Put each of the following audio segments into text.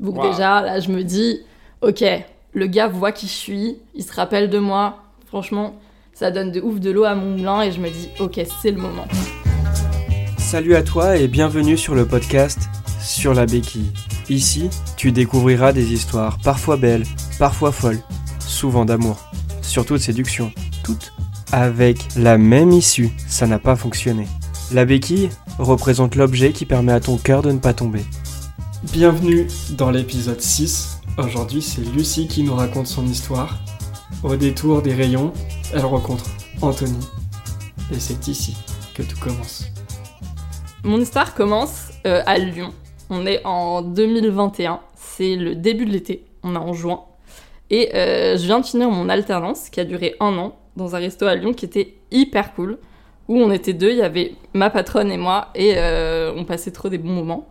Donc Wow. déjà, là, je me dis, ok, le gars voit qui je suis, il se rappelle de moi. Franchement, ça donne de ouf de l'eau à mon moulin et je me dis, ok, c'est le moment. Salut à toi et bienvenue sur le podcast Sur la béquille. Ici, tu découvriras des histoires parfois belles, parfois folles, souvent d'amour, surtout de séduction, toutes avec la même issue, ça n'a pas fonctionné. La béquille représente l'objet qui permet à ton cœur de ne pas tomber. Bienvenue dans l'épisode 6. Aujourd'hui, c'est Lucie qui nous raconte son histoire. Au détour des rayons, elle rencontre Anthony. Et c'est ici que tout commence. Mon histoire commence euh, à Lyon. On est en 2021, c'est le début de l'été, on est en juin. Et euh, je viens de finir mon alternance qui a duré un an dans un resto à Lyon qui était hyper cool. Où on était deux, il y avait ma patronne et moi, et euh, on passait trop des bons moments.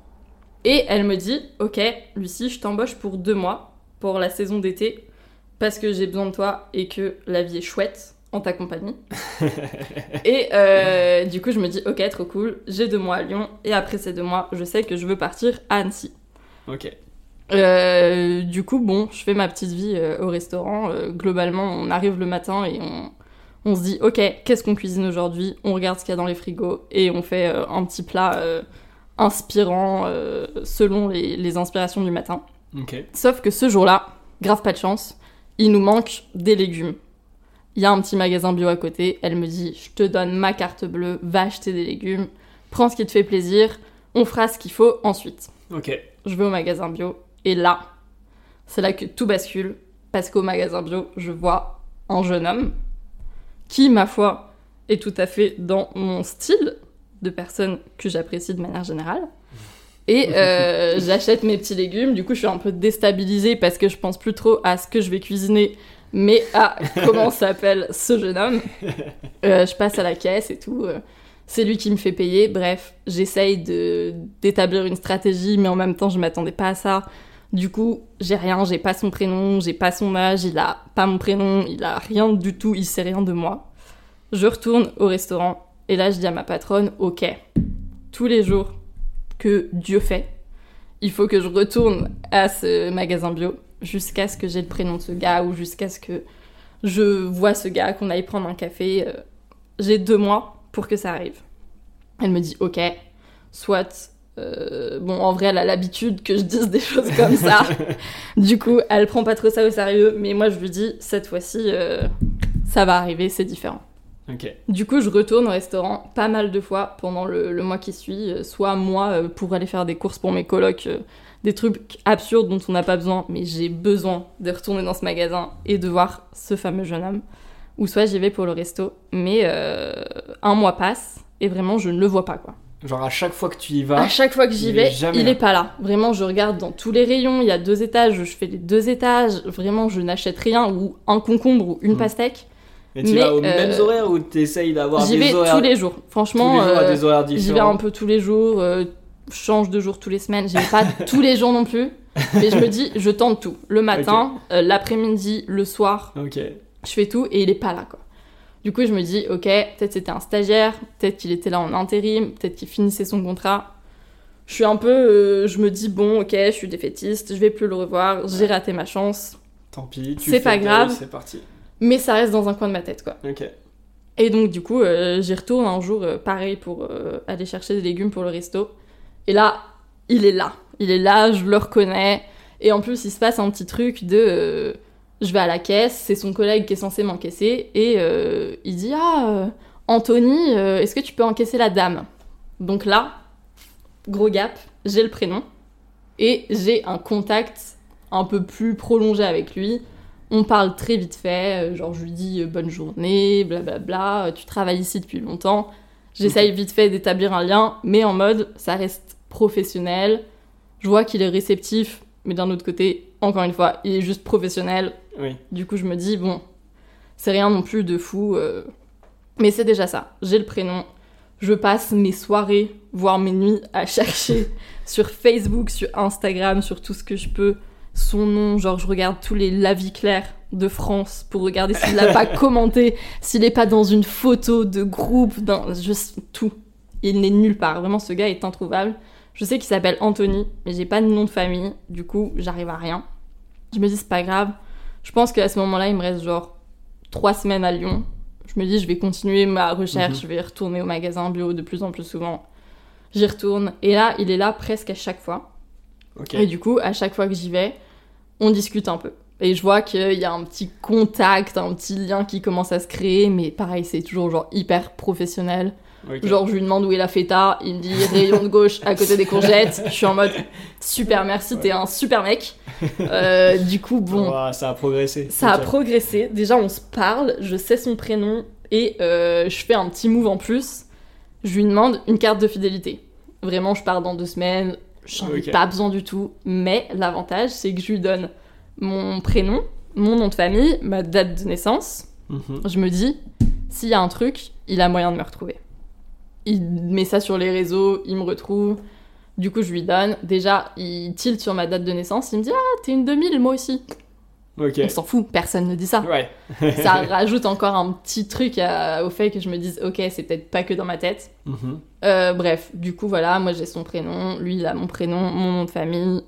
Et elle me dit Ok, Lucie, je t'embauche pour deux mois pour la saison d'été parce que j'ai besoin de toi et que la vie est chouette en ta compagnie. et euh, du coup, je me dis Ok, trop cool, j'ai deux mois à Lyon, et après ces deux mois, je sais que je veux partir à Annecy. Ok. Euh, du coup, bon, je fais ma petite vie euh, au restaurant. Globalement, on arrive le matin et on, on se dit, ok, qu'est-ce qu'on cuisine aujourd'hui? On regarde ce qu'il y a dans les frigos et on fait un petit plat inspirant euh, selon les, les inspirations du matin. Sauf que ce jour-là, grave pas de chance, il nous manque des légumes. Il y a un petit magasin bio à côté. Elle me dit, je te donne ma carte bleue, va acheter des légumes, prends ce qui te fait plaisir, on fera ce qu'il faut ensuite Ok. je vais au magasin bio et là, c'est là que tout bascule parce qu'au magasin bio, je vois un jeune homme qui, ma foi, est tout à fait dans mon style de personne que j'apprécie de manière générale. Et euh, j'achète mes petits légumes, du coup je suis un peu déstabilisée parce que je pense plus trop à ce que je vais cuisiner, mais à comment s'appelle ce jeune homme. Euh, je passe à la caisse et tout. euh, c'est lui qui me fait payer. Bref, j'essaye de d'établir une stratégie, mais en même temps, je m'attendais pas à ça. Du coup, j'ai rien, j'ai pas son prénom, j'ai pas son âge, il a pas mon prénom, il a rien du tout, il sait rien de moi. Je retourne au restaurant et là, je dis à ma patronne, ok, tous les jours que Dieu fait, il faut que je retourne à ce magasin bio jusqu'à ce que j'ai le prénom de ce gars ou jusqu'à ce que je vois ce gars, qu'on aille prendre un café. euh, J'ai deux mois pour que ça arrive. Elle me dit ok, soit. euh, bon, en vrai, elle a l'habitude que je dise des choses comme ça. du coup, elle prend pas trop ça au sérieux, mais moi je lui dis cette fois-ci, euh, ça va arriver, c'est différent. Du coup, je retourne au restaurant pas mal de fois pendant le, le mois qui suit, euh, soit moi euh, pour aller faire des courses pour mes colocs, euh, des trucs absurdes dont on n'a pas besoin, mais j'ai besoin de retourner dans ce magasin et de voir ce fameux jeune homme, ou soit j'y vais pour le resto, mais euh, un mois passe et vraiment je ne le vois pas quoi. Genre à chaque fois que tu y vas. À chaque fois que j'y vais, il là. est pas là. Vraiment, je regarde dans tous les rayons, il y a deux étages, je fais les deux étages, vraiment je n'achète rien, ou un concombre ou une Mm. pastèque. Mais tu mais, vas aux euh, mêmes horaires ou t'essayes d'avoir J'y des vais horaires tous les jours. Franchement, tous les jours à euh, J'y vais un peu tous les jours, euh, change de jour tous les semaines. J'y vais pas tous les jours non plus, mais je me dis, je tente tout. Le matin, euh, l'après-midi, le soir, Ok. je fais tout et il est pas là quoi. Du coup, je me dis, ok, peut-être c'était un stagiaire, peut-être qu'il était là en intérim, peut-être qu'il finissait son contrat. Je suis un peu, euh, je me dis, bon, ok, je suis défaitiste, je vais plus le revoir, j'ai raté ma chance, Tant pis. tu C'est pas grave. C'est parti. Mais ça reste dans un coin de ma tête quoi. Ok. Et donc, du coup, euh, j'y retourne un jour, euh, pareil, pour euh, aller chercher des légumes pour le resto. Et là, il est là. Il est là, je le reconnais. Et en plus, il se passe un petit truc de... je vais à la caisse, c'est son collègue qui est censé m'encaisser. Et il dit, ah, Anthony, est-ce que tu peux encaisser la dame? Donc là, gros gap, j'ai le prénom. Et j'ai un contact un peu plus prolongé avec lui. On parle très vite fait, euh, genre je lui dis euh, bonne journée, blablabla, euh, tu travailles ici depuis longtemps. J'essaye vite fait d'établir un lien, mais en mode ça reste professionnel. Je vois qu'il est réceptif, mais d'un autre côté, encore une fois, il est juste professionnel. Oui. Du coup, je me dis, bon, c'est rien non plus de fou, euh, mais c'est déjà ça. J'ai le prénom. Je passe mes soirées, voire mes nuits à chercher sur Facebook, sur Instagram, sur tout ce que je peux son nom. Genre, je regarde tous les La Vie Claire de France pour regarder s'il l'a pas commenté, s'il est pas dans une photo de groupe, dans juste tout. Il n'est nulle part. Vraiment, ce gars est introuvable. Je sais qu'il s'appelle Anthony, mais j'ai pas de nom de famille, du coup, j'arrive à rien. Je me dis, c'est pas grave. Je pense qu'à ce moment-là, il me reste genre trois semaines à Lyon. Je me dis, je vais continuer ma recherche, Mhm. je vais retourner au magasin bio de plus en plus souvent. J'y retourne. Et là, il est là presque à chaque fois. Et du coup, à chaque fois que j'y vais, on discute un peu. Et je vois qu'il y a un petit contact, un petit lien qui commence à se créer, mais pareil, c'est toujours genre hyper professionnel. Genre, je lui demande où est la feta, il me dit rayon de gauche à côté des courgettes. Je suis en mode super, merci, t'es un super mec. Euh, du coup, bon, ça a progressé. ça a progressé. Déjà, on se parle, je sais son prénom et euh, je fais un petit move en plus. Je lui demande une carte de fidélité. Vraiment, je pars dans deux semaines, j'en ai pas besoin du tout. Mais l'avantage, c'est que je lui donne mon prénom, mon nom de famille, ma date de naissance. Mhm. Je me dis, s'il y a un truc, il a moyen de me retrouver. Il met ça sur les réseaux, il me retrouve. Du coup, je lui donne. Déjà, il tilte sur ma date de naissance. Il me dit Ah, t'es une 2000, moi aussi. On s'en fout, personne ne dit ça. Ouais. Ça rajoute encore un petit truc à- au fait que je me dise Ok, c'est peut-être pas que dans ma tête. Mhm. Euh, bref, du coup, voilà, moi j'ai son prénom, lui il a mon prénom, mon nom de famille.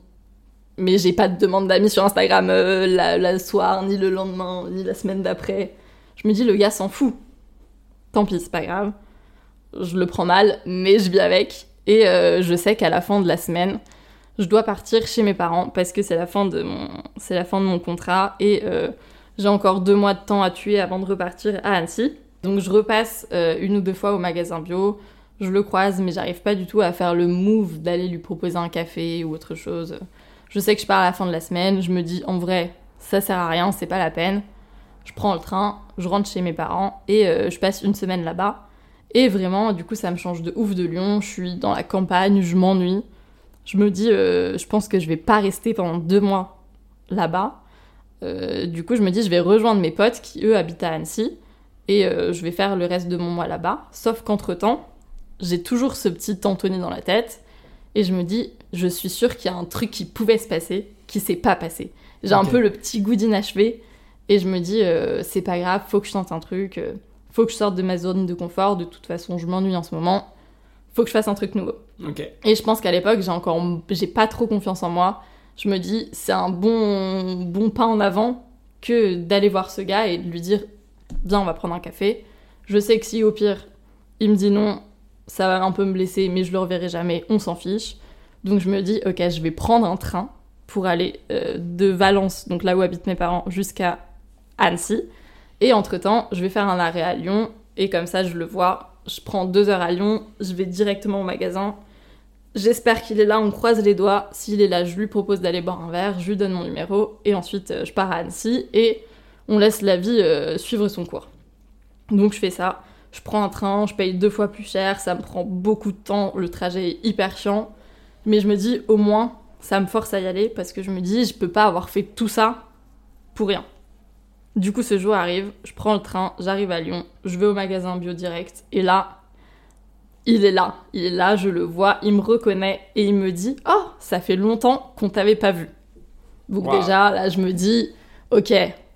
Mais j'ai pas de demande d'amis sur Instagram euh, la, la soir, ni le lendemain, ni la semaine d'après. Je me dis, le gars s'en fout. Tant pis, c'est pas grave. Je le prends mal, mais je vis avec. Et euh, je sais qu'à la fin de la semaine, je dois partir chez mes parents parce que c'est la fin de mon, c'est la fin de mon contrat et euh, j'ai encore deux mois de temps à tuer avant de repartir à Annecy. Donc je repasse euh, une ou deux fois au magasin bio je le croise, mais j'arrive pas du tout à faire le move d'aller lui proposer un café ou autre chose. Je sais que je pars à la fin de la semaine, je me dis en vrai, ça sert à rien, c'est pas la peine. Je prends le train, je rentre chez mes parents et euh, je passe une semaine là-bas. Et vraiment, du coup, ça me change de ouf de Lyon. Je suis dans la campagne, je m'ennuie. Je me dis, euh, je pense que je vais pas rester pendant deux mois là-bas. Euh, du coup, je me dis, je vais rejoindre mes potes qui, eux, habitent à Annecy. Et euh, je vais faire le reste de mon mois là-bas. Sauf qu'entre-temps, j'ai toujours ce petit Anthony dans la tête et je me dis, je suis sûre qu'il y a un truc qui pouvait se passer qui s'est pas passé. J'ai un peu le petit goût d'inachevé et je me dis, c'est pas grave, faut que je tente un truc, faut que je sorte de ma zone de confort. De toute façon, je m'ennuie en ce moment, faut que je fasse un truc nouveau. Et je pense qu'à l'époque, j'ai encore, j'ai pas trop confiance en moi. Je me dis, c'est un bon, bon pas en avant que d'aller voir ce gars et de lui dire, viens, on va prendre un café. Je sais que si au pire, il me dit non, ça va un peu me blesser, mais je le reverrai jamais, on s'en fiche. Donc je me dis, ok, je vais prendre un train pour aller euh, de Valence, donc là où habitent mes parents, jusqu'à Annecy. Et entre-temps, je vais faire un arrêt à Lyon, et comme ça, je le vois. Je prends deux heures à Lyon, je vais directement au magasin. J'espère qu'il est là, on croise les doigts. S'il est là, je lui propose d'aller boire un verre, je lui donne mon numéro, et ensuite euh, je pars à Annecy, et on laisse la vie euh, suivre son cours. Donc je fais ça. Je prends un train, je paye deux fois plus cher, ça me prend beaucoup de temps, le trajet est hyper chiant. Mais je me dis, au moins, ça me force à y aller parce que je me dis, je peux pas avoir fait tout ça pour rien. Du coup, ce jour arrive, je prends le train, j'arrive à Lyon, je vais au magasin bio direct, et là, il est là. Il est là, je le vois, il me reconnaît et il me dit, oh, ça fait longtemps qu'on t'avait pas vu. Donc Wow. déjà, là, je me dis, ok,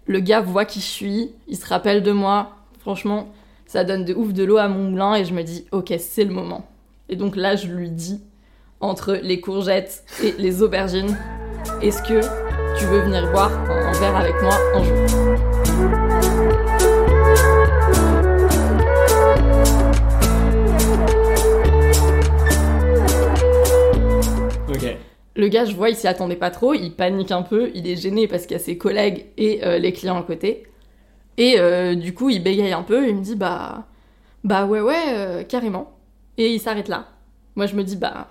le gars voit qui je suis, il se rappelle de moi, franchement, ça donne de ouf de l'eau à mon moulin et je me dis, ok, c'est le moment. Et donc là, je lui dis, entre les courgettes et les aubergines, est-ce que tu veux venir boire un verre avec moi un jour? Le gars, je vois, il s'y attendait pas trop, il panique un peu, il est gêné parce qu'il y a ses collègues et euh, les clients à côté. Et euh, du coup, il bégaye un peu, il me dit bah bah ouais ouais euh, carrément. Et il s'arrête là. Moi, je me dis bah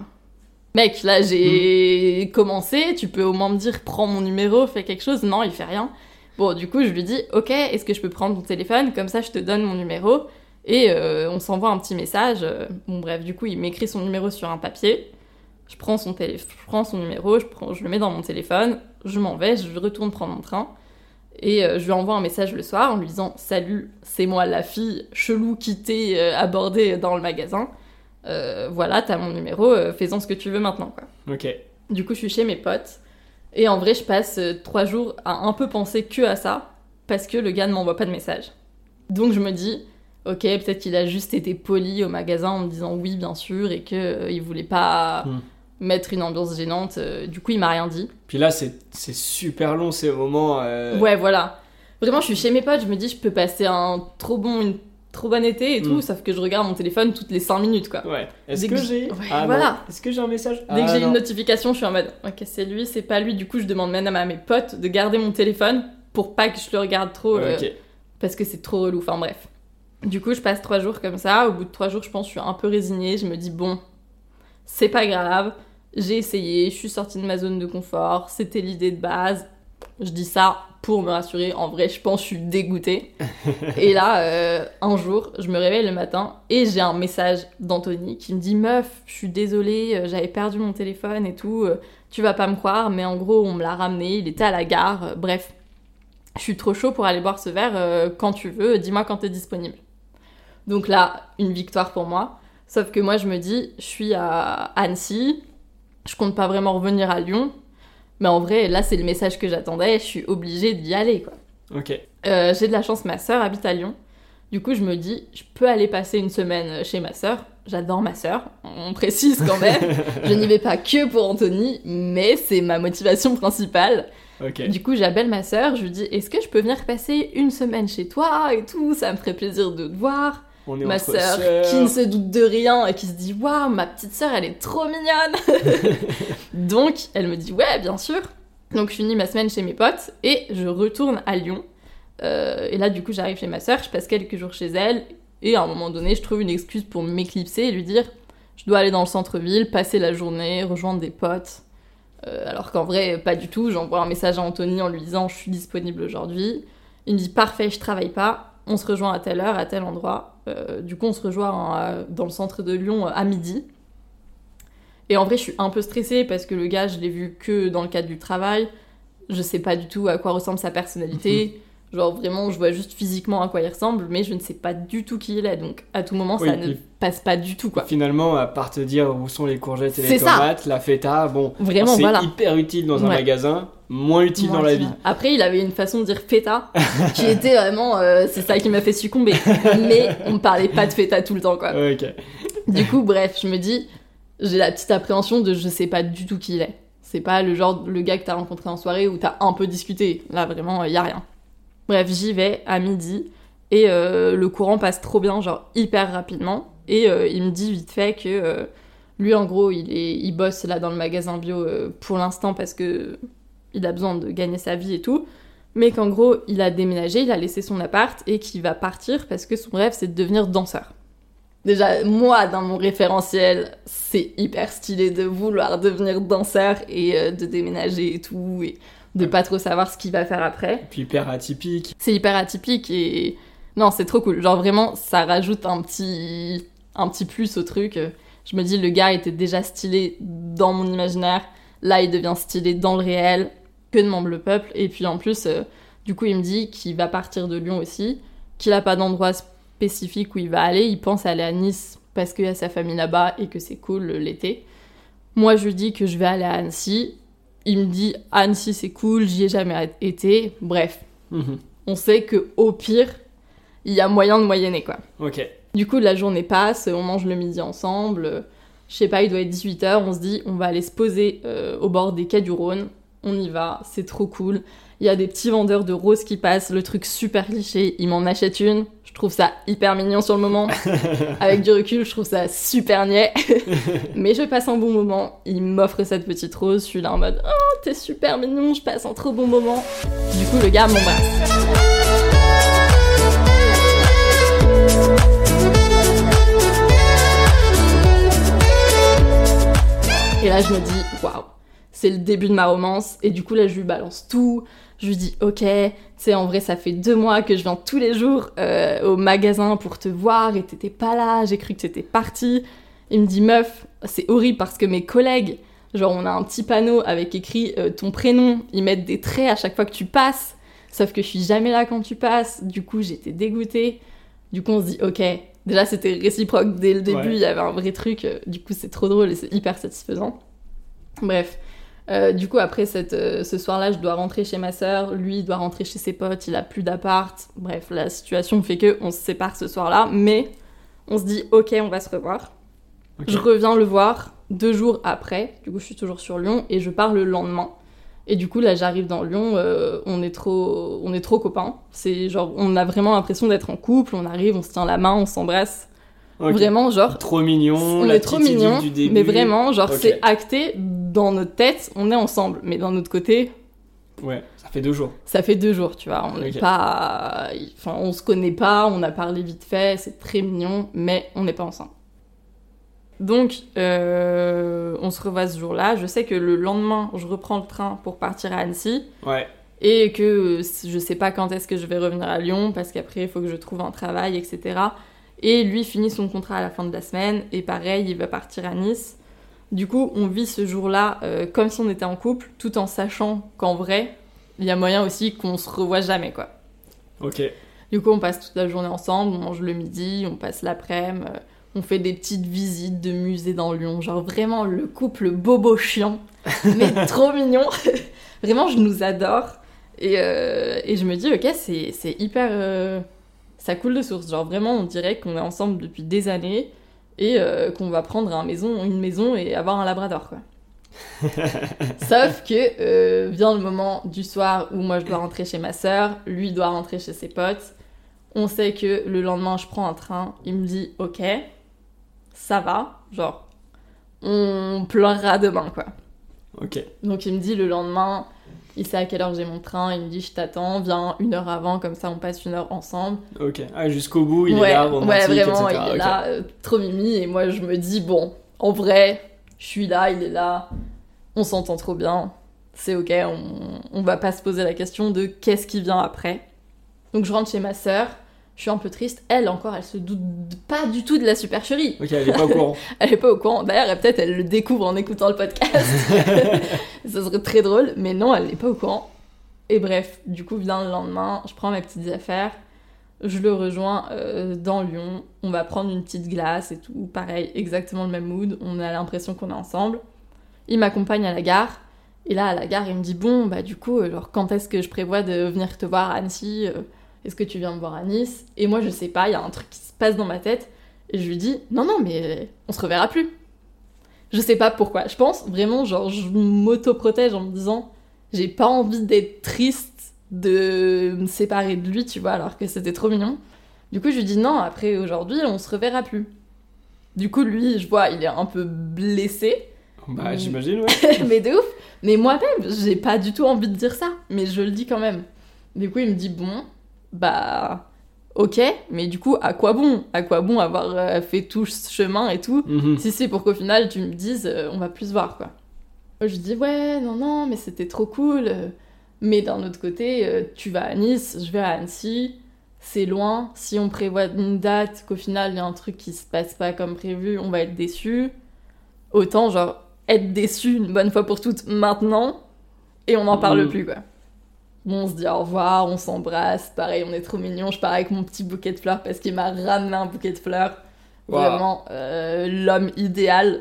mec, là j'ai commencé, tu peux au moins me dire prends mon numéro, fais quelque chose. Non, il fait rien. Bon, du coup, je lui dis ok, est-ce que je peux prendre ton téléphone? Comme ça, je te donne mon numéro et euh, on s'envoie un petit message. Bon bref, du coup, il m'écrit son numéro sur un papier. Je prends son, télé... je prends son numéro, je, prends... je le mets dans mon téléphone, je m'en vais, je retourne prendre mon train. Et euh, je lui envoie un message le soir en lui disant Salut, c'est moi la fille chelou qui t'ai euh, abordée dans le magasin. Euh, voilà, t'as mon numéro, euh, fais-en ce que tu veux maintenant. Quoi. Ok. Du coup, je suis chez mes potes. Et en vrai, je passe euh, trois jours à un peu penser que à ça, parce que le gars ne m'envoie pas de message. Donc je me dis, ok, peut-être qu'il a juste été poli au magasin en me disant oui, bien sûr, et qu'il il voulait pas Hmm. Mettre une ambiance gênante. euh, du coup, il m'a rien dit. Puis là, c'est c'est super long ces moments. euh, Ouais, voilà. Vraiment, je suis chez mes potes, je me dis, je peux passer un trop bon, une trop bon été et tout, Mm. sauf que je regarde mon téléphone toutes les 5 minutes, quoi. Ouais. Est-ce que que j'ai. Ouais, Ah, voilà. Est-ce que j'ai un message Dès que Ah, j'ai une notification, je suis en mode, ok, c'est lui, c'est pas lui. Du coup, je demande même à mes potes de garder mon téléphone pour pas que je le regarde trop, euh, Ok. parce que c'est trop relou. Enfin, bref. Du coup, je passe trois jours comme ça. Au bout de trois jours, je pense, je suis un peu résignée. Je me dis, bon, c'est pas grave. J'ai essayé, je suis sortie de ma zone de confort. C'était l'idée de base. Je dis ça pour me rassurer. En vrai, je pense que je suis dégoûtée. et là, euh, un jour, je me réveille le matin et j'ai un message d'Anthony qui me dit Meuf, je suis désolée, euh, j'avais perdu mon téléphone et tout. euh, Tu vas pas me croire, mais en gros, on me l'a ramené. Il était à la gare. bref, je suis trop chaud pour aller boire ce verre euh, quand tu veux. Dis-moi quand t'es disponible. Donc là, une victoire pour moi. Sauf que moi, je me dis, je suis à Annecy, je compte pas vraiment revenir à Lyon. Mais en vrai, là, c'est le message que j'attendais, je suis obligée d'y aller, quoi. Ok. Euh, j'ai de la chance, ma sœur habite à Lyon. Du coup, je me dis, je peux aller passer une semaine chez ma sœur. J'adore ma sœur, on précise quand même. je n'y vais pas que pour Anthony, mais c'est ma motivation principale. Du coup, j'appelle ma sœur, je lui dis, est-ce que je peux venir passer une semaine chez toi et tout? Ça me ferait plaisir de te voir. On est ma sœur sœurs. qui ne se doute de rien et qui se dit, waouh, ma petite sœur, elle est trop mignonne. Donc, elle me dit, ouais, bien sûr. Donc, je finis ma semaine chez mes potes et je retourne à Lyon. Euh, et là, du coup, j'arrive chez ma sœur, je passe quelques jours chez elle. Et à un moment donné, je trouve une excuse pour m'éclipser et lui dire je dois aller dans le centre-ville, passer la journée, rejoindre des potes. Euh, alors qu'en vrai, pas du tout. J'envoie un message à Anthony en lui disant je suis disponible aujourd'hui. Il me dit parfait, je travaille pas. On se rejoint à telle heure, à tel endroit. Euh, du coup, on se rejoint en- dans le centre de Lyon euh, à midi. Et en vrai, je suis un peu stressée parce que le gars, je l'ai vu que dans le cadre du travail. Je sais pas du tout à quoi ressemble sa personnalité. Genre vraiment, je vois juste physiquement à quoi il ressemble, mais je ne sais pas du tout qui il est. Donc à tout moment, Oui, ça ne passe pas du tout, quoi. Finalement, à part te dire où sont les courgettes et les ça. tomates, la feta, bon, Vraiment, c'est voilà. hyper utile dans un Ouais. magasin, moins utile dans la vie. Après, il avait une façon de dire feta qui était vraiment. euh, c'est ça qui m'a fait succomber. Mais on me parlait pas de feta tout le temps, quoi. Ok. Du coup, bref, je me dis, j'ai la petite appréhension de je sais pas du tout qui il est. C'est pas le genre, le gars que t'as rencontré en soirée où t'as un peu discuté. Là, vraiment, il y a rien. Bref, j'y vais à midi et euh, le courant passe trop bien, genre hyper rapidement. Et euh, il me dit vite fait que euh, lui, en gros, il, est, il bosse là dans le magasin bio pour l'instant parce que il a besoin de gagner sa vie et tout. Mais qu'en gros, il a déménagé, il a laissé son appart et qu'il va partir parce que son rêve, c'est de devenir danseur. Déjà, moi, dans mon référentiel, c'est hyper stylé de vouloir devenir danseur et de déménager et tout, et de pas trop savoir ce qu'il va faire après. Puis hyper atypique. C'est hyper atypique et... Non, c'est trop cool. Genre vraiment, ça rajoute un petit, un petit plus au truc. Je me dis, le gars était déjà stylé dans mon imaginaire. Là, il devient stylé dans le réel. Que demande le peuple Et puis en plus, euh, du coup, il me dit qu'il va partir de Lyon aussi, qu'il a pas d'endroit spécifique où il va aller. Il pense aller à Nice parce qu'il y a sa famille là-bas et que c'est cool l'été. Moi, je lui dis que je vais aller à Annecy. Il me dit Annecy, c'est cool, j'y ai jamais été. Bref, Mhm. on sait que au pire, il y a moyen de moyenner quoi. Ok. Du coup, la journée passe, on mange le midi ensemble. Je sais pas, il doit être 18h, on se dit on va aller se poser euh, au bord des quais du Rhône. On y va, c'est trop cool. Il y a des petits vendeurs de roses qui passent, le truc super cliché, il m'en achète une. Je trouve ça hyper mignon sur le moment. Avec du recul, je trouve ça super niais. Mais je passe un bon moment. Il m'offre cette petite rose, je suis là en mode Oh, t'es super mignon, je passe un trop bon moment. Du coup, le gars m'embrasse. Et là, je me dis, waouh, c'est le début de ma romance. Et du coup, là, je lui balance tout. Je lui dis, ok, tu sais, en vrai, ça fait deux mois que je viens tous les jours euh, au magasin pour te voir et t'étais pas là. J'ai cru que t'étais partie. Il me dit, meuf, c'est horrible parce que mes collègues, genre, on a un petit panneau avec écrit euh, ton prénom. Ils mettent des traits à chaque fois que tu passes. Sauf que je suis jamais là quand tu passes. Du coup, j'étais dégoûtée. Du coup, on se dit, ok. Déjà, c'était réciproque dès le début. Ouais. Il y avait un vrai truc. Du coup, c'est trop drôle et c'est hyper satisfaisant. Bref. Euh, du coup, après cette, euh, ce soir-là, je dois rentrer chez ma sœur. Lui, il doit rentrer chez ses potes. Il a plus d'appart. Bref, la situation fait que on se sépare ce soir-là. Mais on se dit, ok, on va se revoir. Je reviens le voir deux jours après. Du coup, je suis toujours sur Lyon et je pars le lendemain. Et du coup, là, j'arrive dans Lyon, euh, on est trop, on est trop copains. C'est genre, on a vraiment l'impression d'être en couple. On arrive, on se tient la main, on s'embrasse. Vraiment, genre, Trop mignon. on la est trop du début. Mais vraiment, genre, c'est acté dans notre tête. On est ensemble. Mais d'un autre côté, Ouais, ça fait deux jours. ça fait deux jours, tu vois. On n'est pas, enfin, on se connaît pas. On a parlé vite fait. C'est très mignon, mais on n'est pas ensemble. Donc, euh, on se revoit ce jour-là. Je sais que le lendemain, je reprends le train pour partir à Annecy. Ouais. et que je sais pas quand est-ce que je vais revenir à Lyon parce qu'après il faut que je trouve un travail, etc. Et lui finit son contrat à la fin de la semaine et pareil, il va partir à Nice. Du coup, on vit ce jour-là euh, comme si on était en couple, tout en sachant qu'en vrai, il y a moyen aussi qu'on se revoit jamais, quoi. Ok. Du coup, on passe toute la journée ensemble, on mange le midi, on passe l'après-midi, euh, on fait des petites visites de musées dans Lyon. Genre vraiment le couple bobo chiant, mais trop mignon. vraiment, je nous adore. Et, euh, et je me dis, ok, c'est c'est hyper. Ça coule de source. Genre vraiment, on dirait qu'on est ensemble depuis des années et euh, qu'on va prendre un maison, une maison et avoir un labrador, quoi. Sauf que euh, vient le moment du soir où moi je dois rentrer chez ma sœur, lui doit rentrer chez ses potes. On sait que le lendemain je prends un train, il me dit ok, ça va, genre on pleurera demain quoi. Ok. Donc il me dit le lendemain, il sait à quelle heure j'ai mon train, il me dit je t'attends, viens une heure avant, comme ça on passe une heure ensemble. Ok. Ah, jusqu'au bout, il ouais, est là, romantique, ouais, vraiment, etc. il est là, euh, trop mimi, et moi je me dis bon, en vrai, je suis là, il est là, on s'entend trop bien, c'est ok, on, on va pas se poser la question de qu'est-ce qui vient après. Donc je rentre chez ma sœur, je suis un peu triste, elle encore, elle se doute pas du tout de la supercherie. Ok, elle est pas au courant. Elle est pas au courant. D'ailleurs, peut-être elle le découvre en écoutant le podcast. ça serait très drôle, mais non, elle n'est pas au courant. Et bref, du coup, vient le lendemain, je prends mes petites affaires, je le rejoins euh, dans Lyon, on va prendre une petite glace et tout, pareil, exactement le même mood, on a l'impression qu'on est ensemble. Il m'accompagne à la gare, et là, à la gare, il me dit Bon, bah, du coup, alors, quand est-ce que je prévois de venir te voir à Annecy Euh, Est-ce que tu viens me voir à Nice Et moi, je sais pas, il y a un truc qui se passe dans ma tête. Et je lui dis non non mais on se reverra plus. Je sais pas pourquoi. Je pense vraiment genre je m'auto-protège en me disant j'ai pas envie d'être triste de me séparer de lui, tu vois, alors que c'était trop mignon. Du coup, je lui dis non, après aujourd'hui, on se reverra plus. Du coup, lui, je vois, il est un peu blessé, Bah, j'imagine, ouais. mais de ouf. Mais moi-même, j'ai pas du tout envie de dire ça, mais je le dis quand même. Du coup, il me dit bon, bah ok, mais du coup, à quoi bon? À quoi bon avoir euh, fait tout ce chemin et tout? Mhm. si c'est pour qu'au final tu me dises euh, on va plus se voir quoi. Moi, Je dis ouais non non mais c'était trop cool mais d'un autre côté euh, tu vas à Nice je vais à Annecy c'est loin si on prévoit une date qu'au final il y a un truc qui se passe pas comme prévu on va être déçu autant genre être déçu une bonne fois pour toutes maintenant et on n'en parle Mhm. plus quoi. Bon, on se dit au revoir, on s'embrasse, pareil, on est trop mignons. Je pars avec mon petit bouquet de fleurs parce qu'il m'a ramené un bouquet de fleurs. Vraiment, euh, l'homme idéal.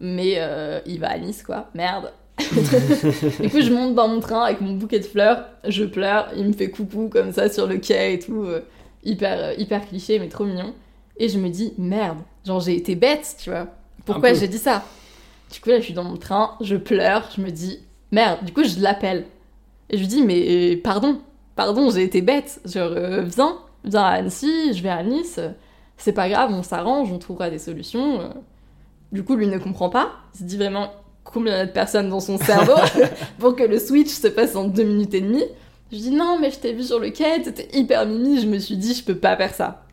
Mais euh, il va à Nice, quoi. Merde. du coup, je monte dans mon train avec mon bouquet de fleurs, je pleure, il me fait coucou comme ça sur le quai et tout. euh, hyper, hyper cliché, mais trop mignon. Et je me dis, merde, genre j'ai été bête, tu vois. Pourquoi j'ai dit ça? Du coup, là, je suis dans mon train, je pleure, je me dis, merde. Du coup, je l'appelle. Et je lui dis, mais euh, pardon, pardon, j'ai été bête. Genre, euh, viens, viens à Annecy, je vais à Nice. C'est pas grave, on s'arrange, on trouvera des solutions. euh. Du coup, lui ne comprend pas. Il se dit vraiment combien il y a de personnes dans son cerveau pour que le switch se passe en deux minutes et demie. Je dis non, mais je t'ai vu sur le quai, t'étais hyper mimi. Je me suis dit, je peux pas faire ça.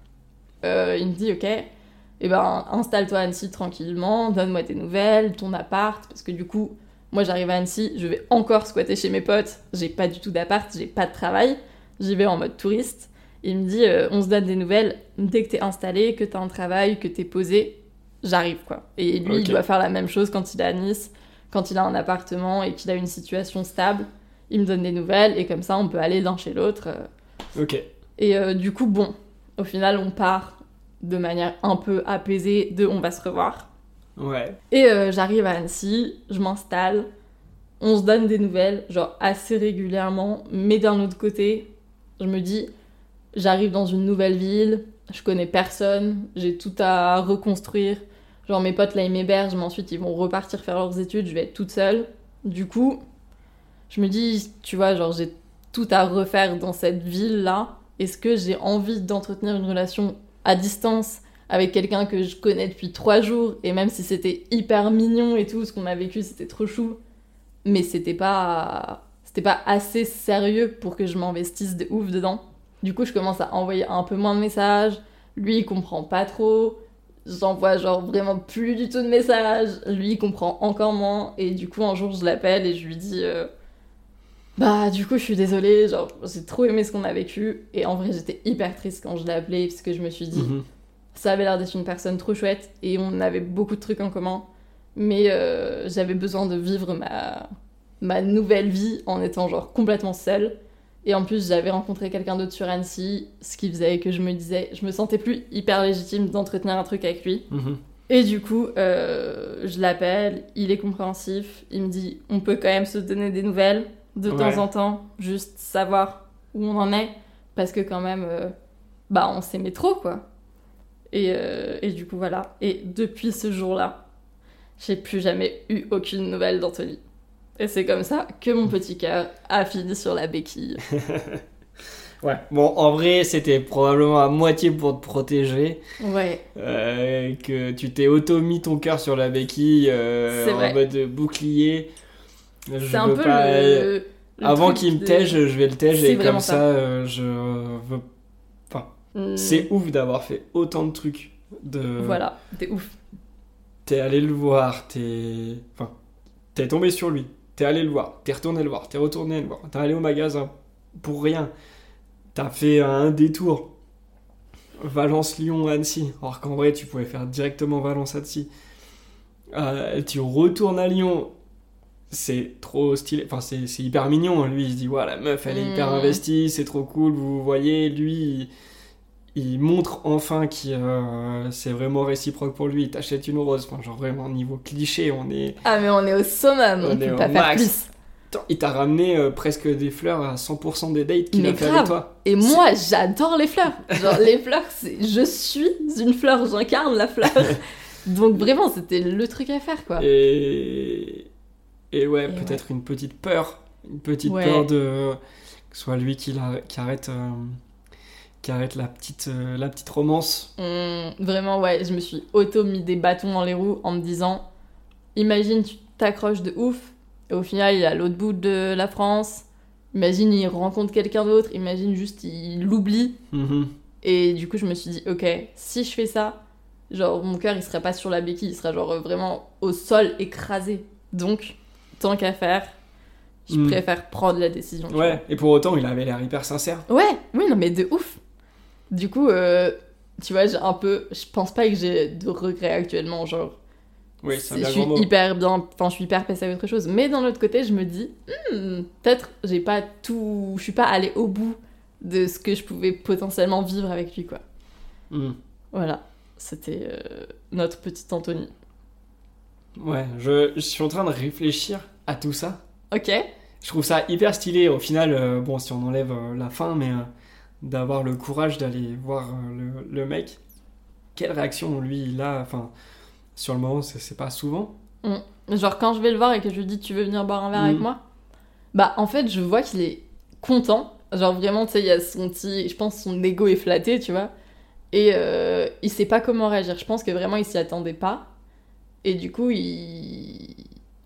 Euh, il me dit, ok, eh ben installe-toi à Annecy tranquillement, donne-moi tes nouvelles, ton appart, parce que du coup, moi j'arrive à Annecy, je vais encore squatter chez mes potes, j'ai pas du tout d'appart, j'ai pas de travail, j'y vais en mode touriste. Il me dit, euh, on se donne des nouvelles dès que t'es installé, que t'as un travail, que t'es posé, j'arrive quoi. Et lui, il doit faire la même chose quand il est à Nice, quand il a un appartement et qu'il a une situation stable. Il me donne des nouvelles et comme ça, on peut aller l'un chez l'autre. euh, Ok. et euh, du coup, bon, au final, on part de manière un peu apaisée de on va se revoir. Et euh, j'arrive à Annecy, je m'installe, on se donne des nouvelles, genre assez régulièrement, mais d'un autre côté, je me dis, j'arrive dans une nouvelle ville, je connais personne, j'ai tout à reconstruire. Genre mes potes là ils m'hébergent, mais ensuite ils vont repartir faire leurs études, je vais être toute seule. Du coup, je me dis, tu vois, genre j'ai tout à refaire dans cette ville là. Est-ce que j'ai envie d'entretenir une relation à distance avec quelqu'un que je connais depuis trois jours et même si c'était hyper mignon et tout, ce qu'on a vécu c'était trop chou, mais c'était pas c'était pas assez sérieux pour que je m'investisse de ouf dedans. Du coup, je commence à envoyer un peu moins de messages. Lui, il comprend pas trop. J'envoie genre vraiment plus du tout de messages. Lui, il comprend encore moins. Et du coup, un jour, je l'appelle et je lui dis euh, Bah, du coup, je suis désolée. Genre, j'ai trop aimé ce qu'on a vécu. Et en vrai, j'étais hyper triste quand je l'ai appelé parce que je me suis dit Mhm. Ça avait l'air d'être une personne trop chouette et on avait beaucoup de trucs en commun. Mais euh, j'avais besoin de vivre ma, ma nouvelle vie en étant genre complètement seule. Et en plus, j'avais rencontré quelqu'un d'autre sur Annecy, ce qui faisait que je me disais, je me sentais plus hyper légitime d'entretenir un truc avec lui. Mhm. Et du coup, euh, je l'appelle, il est compréhensif, il me dit, on peut quand même se donner des nouvelles de Ouais. temps en temps, juste savoir où on en est, parce que quand même, euh, bah, on s'aimait trop, quoi. Et, euh, et du coup, voilà. Et depuis ce jour-là, j'ai plus jamais eu aucune nouvelle d'Anthony. Et c'est comme ça que mon petit cœur a fini sur la béquille. Ouais. Bon, en vrai, c'était probablement à moitié pour te protéger. Ouais, euh, que tu t'es auto-mis ton cœur sur la béquille euh, C'est en vrai. mode bouclier. Je c'est un veux peu pas- le, le Avant qu'il me de- tège, je vais le tège C'est et comme vraiment ça, ça. euh, je veux. Hmm, C'est ouf d'avoir fait autant de trucs. De... Voilà, t'es ouf. T'es allé le voir, t'es. Enfin, t'es tombé sur lui, t'es allé le voir, t'es retourné le voir, t'es retourné le voir, t'es allé au magasin pour rien. T'as fait un détour. Valence-Lyon, Annecy. Alors qu'en vrai, tu pouvais faire directement Valence-Annecy. Euh, tu retournes à Lyon. C'est trop stylé. Enfin, c'est c'est hyper mignon. Lui, il se dit, ouais, la meuf, elle est hyper Mm. investie, c'est trop cool. Vous voyez, lui, il, montre enfin que c'est vraiment réciproque pour lui. Il t'achète une rose. Enfin, genre vraiment, niveau cliché, on est. Ah, mais on est au summum, on, On peut pas faire plus. Attends, Il t'a ramené euh, presque des fleurs à 100% des dates qu'il a fait grave. avec toi. Et moi, j'adore les fleurs. Genre, les fleurs, c'est. Je suis une fleur, j'incarne la fleur. Donc, vraiment, c'était le truc à faire, quoi. Et, et ouais, Et peut-être une petite peur. Une petite Ouais. peur de que ce soit lui qui, la- qui arrête, euh, qui arrête la, petite, euh, la petite romance. Hum, vraiment, ouais, je me suis auto-mis des bâtons dans les roues en me disant imagine, tu t'accroches de ouf, et au final, il est à l'autre bout de la France. Imagine, il rencontre quelqu'un d'autre. Imagine juste, il l'oublie. Mhm. Et du coup, je me suis dit, ok, si je fais ça, genre, mon cœur, il serait pas sur la béquille, il serait genre vraiment au sol, écrasé. Donc, tant qu'à faire, je Mm. préfère prendre la décision. Ouais, et pour autant, il avait l'air hyper sincère. Ouais, oui, non, mais de ouf. Du coup, euh, tu vois, j'ai un peu. Je pense pas que j'ai de regrets actuellement, genre. Oui, c'est un je suis hyper bien, enfin, je suis hyper passée à autre chose. Mais d'un autre côté, je me dis, hmm, peut-être, j'ai pas tout. Je suis pas allée au bout de ce que je pouvais potentiellement vivre avec lui, quoi. Mhm. Voilà, c'était euh, notre petite Anthony. Ouais, je, je suis en train de réfléchir à tout ça. Ok. Je trouve ça hyper stylé. Au final, euh, bon, si on enlève euh, la fin, mais d'avoir le courage d'aller voir euh, le, le mec. Quelle réaction lui il a Enfin, sur le moment, c'est pas souvent. Genre quand je vais le voir et que je lui dis tu veux venir boire un verre Mm. avec moi, bah en fait je vois qu'il est content. Genre vraiment tu sais il y a son petit, je pense son ego est flatté tu vois. Et euh, il sait pas comment réagir. Je pense que vraiment il s'y attendait pas. Et du coup il,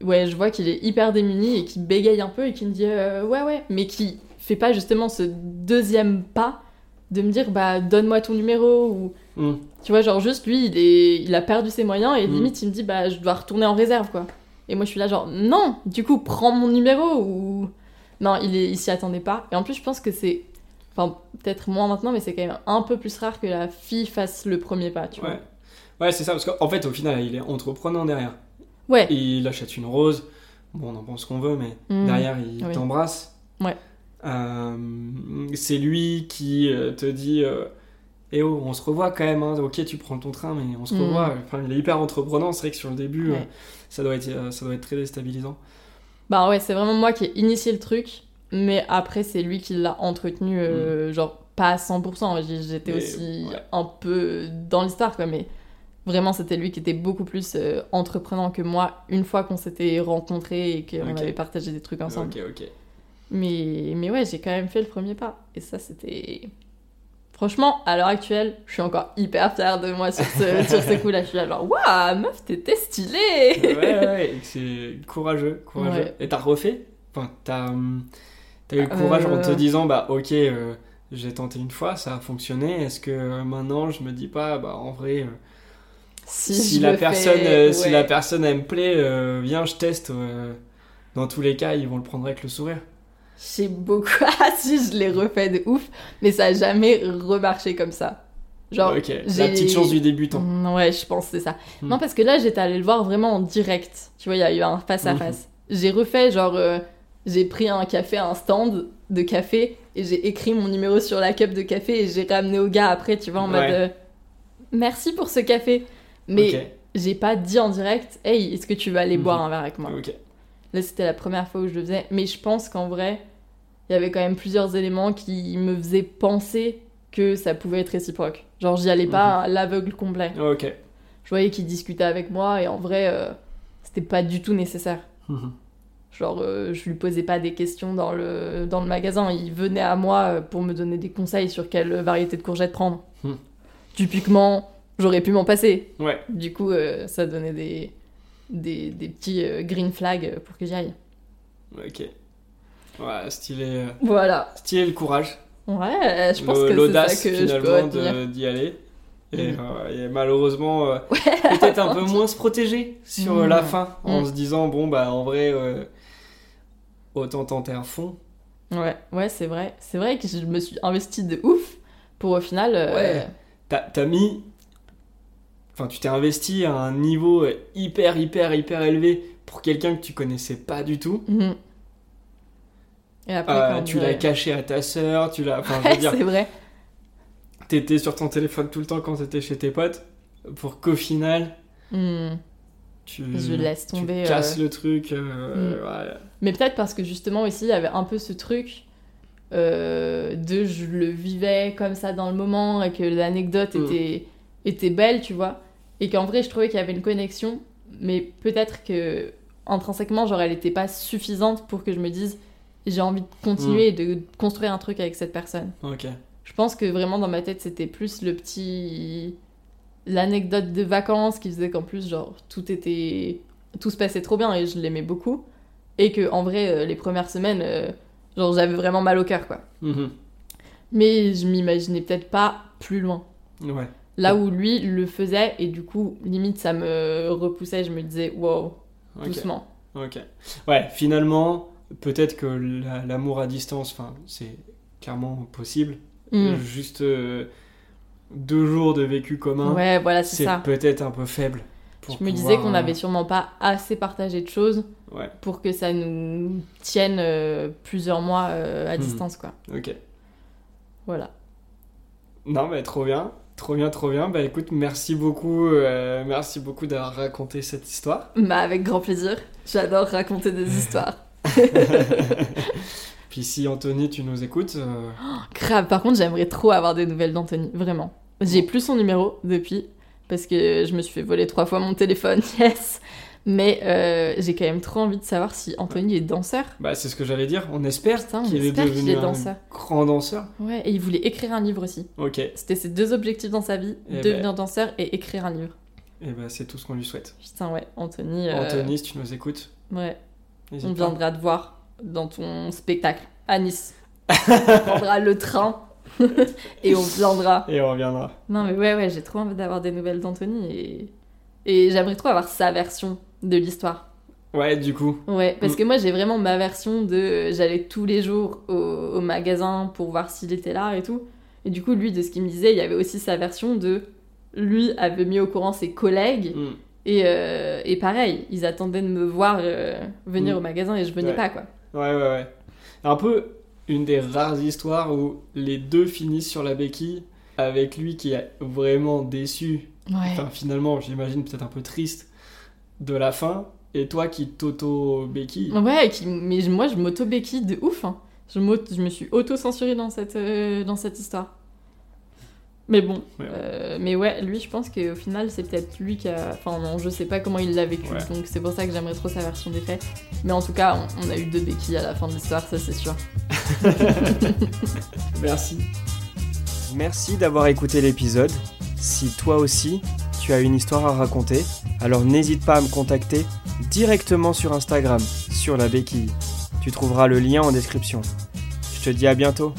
ouais je vois qu'il est hyper démuni et qu'il bégaye un peu et qu'il me dit euh, ouais ouais, mais qui fait pas justement ce deuxième pas de me dire bah donne-moi ton numéro ou Hmm. tu vois, genre juste lui, il, est... il a perdu ses moyens et Mm. limite il me dit bah je dois retourner en réserve quoi. Et moi je suis là genre non, du coup prends mon numéro ou non, il est il s'y attendait pas. Et en plus je pense que c'est enfin peut-être moins maintenant mais c'est quand même un peu plus rare que la fille fasse le premier pas, tu Ouais. Ouais, c'est ça, parce qu'en fait, au final, il est entreprenant derrière. vois. Ouais. Il achète une rose. Bon, on en pense qu'on veut, mais Mm. derrière, il Oui. t'embrasse. Ouais. Euh, c'est lui qui euh, te dit euh, Eh oh, on se revoit quand même. hein. Ok, tu prends ton train, mais on se Mm. revoit. Enfin, il est hyper entreprenant. C'est vrai que sur le début, Ouais. ça, doit être, ça doit être très déstabilisant. Bah ouais, c'est vraiment moi qui ai initié le truc, mais après c'est lui qui l'a entretenu euh, genre pas à 100%, J- j'étais aussi ouais. un peu dans l'histoire quoi mais Vraiment, c'était lui qui était beaucoup plus euh, entreprenant que moi une fois qu'on s'était rencontrés et qu'on avait partagé des trucs ensemble. Ok, ok. Mais, mais ouais, j'ai quand même fait le premier pas. Et ça, c'était. Franchement, à l'heure actuelle, je suis encore hyper fière de moi sur ce, sur ce coup-là. Je suis là, genre, waouh, meuf, t'étais stylée! ouais, ouais, c'est courageux, courageux. Ouais. Et t'as refait? Enfin, t'as eu le courage en te Euh. disant, bah ok, euh, j'ai tenté une fois, ça a fonctionné. Est-ce que euh, maintenant je me dis pas, bah en vrai, euh, si, la personne, fais, si la personne elle me plaît, viens, je teste. dans tous les cas, ils vont le prendre avec le sourire. J'ai beaucoup. Ah si, je l'ai refait de ouf, mais ça a jamais remarché comme ça. Genre, ok, la petite chance du débutant. Mm, Ouais, je pense que c'est ça. Hmm. Non, parce que là, j'étais allée le voir vraiment en direct. Tu vois, il y a eu un face à face. J'ai refait, genre, euh, j'ai pris un café, un stand de café, et j'ai écrit mon numéro sur la cup de café, et j'ai ramené au gars après, tu vois, en mode euh, merci pour ce café. Mais j'ai pas dit en direct, hey, est-ce que tu veux aller Mhm. boire un verre avec moi? Là, c'était la première fois où je le faisais. Mais je pense qu'en vrai, il y avait quand même plusieurs éléments qui me faisaient penser que ça pouvait être réciproque. Genre, j'y allais pas à l'aveugle complet. Ok. Je voyais qu'il discutait avec moi et en vrai, euh, c'était pas du tout nécessaire. Mhm. Genre, euh, je lui posais pas des questions dans le, dans le magasin. Il venait à moi euh, pour me donner des conseils sur quelle variété de courgettes prendre. Hmm. Typiquement, j'aurais pu m'en passer. Ouais, Du coup, euh, ça donnait des, des, des petits euh, green flags pour que j'y aille. ok. Ouais, stylé, euh, Voilà. stylé le courage. Ouais, je pense Le- que c'est ça que je peux finalement de- d'y aller. Et, Mhm. euh, et malheureusement, euh, peut-être un peu moins se protéger sur euh, la Mhm. fin, en Mhm. se disant bon bah en vrai, euh, autant tenter à fond. Ouais, ouais, c'est vrai. C'est vrai que je me suis investie de ouf pour au final. euh, Ouais. T'as mis, enfin tu t'es investi à un niveau hyper hyper hyper élevé pour quelqu'un que tu connaissais pas du tout. mhm. Et après, Euh, tu l'as caché à ta sœur, tu l'as, enfin Ouais, c'est vrai. t'étais sur ton téléphone tout le temps quand t'étais chez tes potes, pour qu'au final Mhm. tu, Je laisse tu tomber. casses euh, le truc. euh, Mm. voilà. Mais peut-être parce que justement aussi, il y avait un peu ce truc de je le vivais comme ça dans le moment et que l'anecdote Mm. était, était belle, tu vois. Et qu'en vrai, je trouvais qu'il y avait une connexion, mais peut-être que intrinsèquement, genre, elle n'était pas suffisante pour que je me dise j'ai envie de continuer et de construire un truc avec cette personne. Ok. Je pense que vraiment dans ma tête, c'était plus le petit. l'anecdote de vacances qui faisait qu'en plus, genre, tout était. tout se passait trop bien et je l'aimais beaucoup. Et que en vrai, euh, les premières semaines, euh, genre, j'avais vraiment mal au cœur, quoi. Mhm. Mais je m'imaginais peut-être pas plus loin. Ouais. Là où lui le faisait, et du coup, limite, ça me repoussait, je me disais, wow, doucement. Ok. Ouais, finalement, peut-être que la- l'amour à distance, enfin, c'est clairement possible. Mm. Juste euh, deux jours de vécu commun, Ouais, voilà, c'est peut-être un peu faible. pour Je me disais qu'on euh, n'avait sûrement pas assez partagé de choses Ouais, pour que ça nous tienne euh, plusieurs mois euh, à Mhm. distance, quoi. ok. Voilà. Non, mais trop bien. Trop bien, trop bien. Bah écoute, merci beaucoup, euh, merci beaucoup d'avoir raconté cette histoire. Bah, avec grand plaisir. J'adore raconter des histoires. Puis si Anthony, tu nous écoutes, euh, Grave. Par contre, j'aimerais trop avoir des nouvelles d'Anthony. Vraiment. J'ai plus son numéro depuis. Parce que je me suis fait voler trois fois mon téléphone. Yes. Mais euh, j'ai quand même trop envie de savoir si Anthony est danseur. bah, c'est ce que j'allais dire. On espère qu'il est devenu est un grand danseur. Ouais, et il voulait écrire un livre aussi. Ok. C'était ses deux objectifs dans sa vie Eh devenir danseur et écrire un livre. Et bah c'est tout ce qu'on lui souhaite. Putain, ouais, Anthony. euh, Anthony, si tu nous écoutes, Ouais, on viendra te voir dans ton spectacle à Nice. on prendra le train et on viendra. Et on reviendra. Non, mais ouais, ouais, j'ai trop envie d'avoir des nouvelles d'Anthony et, et j'aimerais trop avoir sa version de l'histoire. Ouais, du coup. Ouais, parce Mm. que moi j'ai vraiment ma version de j'allais tous les jours au, au magasin pour voir s'il était là et tout. Et du coup, lui, de ce qu'il me disait, il y avait aussi sa version de lui avait mis au courant ses collègues Mm. et, euh, et pareil, ils attendaient de me voir euh, venir Mm. au magasin et je venais Ouais. pas quoi. Ouais, ouais, ouais. Un peu une des rares histoires où les deux finissent sur la béquille, avec lui qui est vraiment déçu, Ouais. enfin finalement, j'imagine peut-être un peu triste de la fin, et toi qui t'auto-béquille. Ouais, qui, mais je- moi je m'auto-béquille de ouf. hein. Je, m'auto- je me suis auto-censurée dans cette, euh, dans cette histoire. Mais bon, Ouais. euh, mais ouais, lui, je pense qu'au final, c'est peut-être lui qui a. Enfin, non, je sais pas comment il l'a vécu, Ouais. donc c'est pour ça que j'aimerais trop sa version des faits. Mais en tout cas, on, on a eu deux béquilles à la fin de l'histoire, ça c'est sûr. Merci. Merci d'avoir écouté l'épisode. Si toi aussi, tu as une histoire à raconter, alors n'hésite pas à me contacter directement sur Instagram, sur la béquille. Tu trouveras le lien en description. Je te dis à bientôt.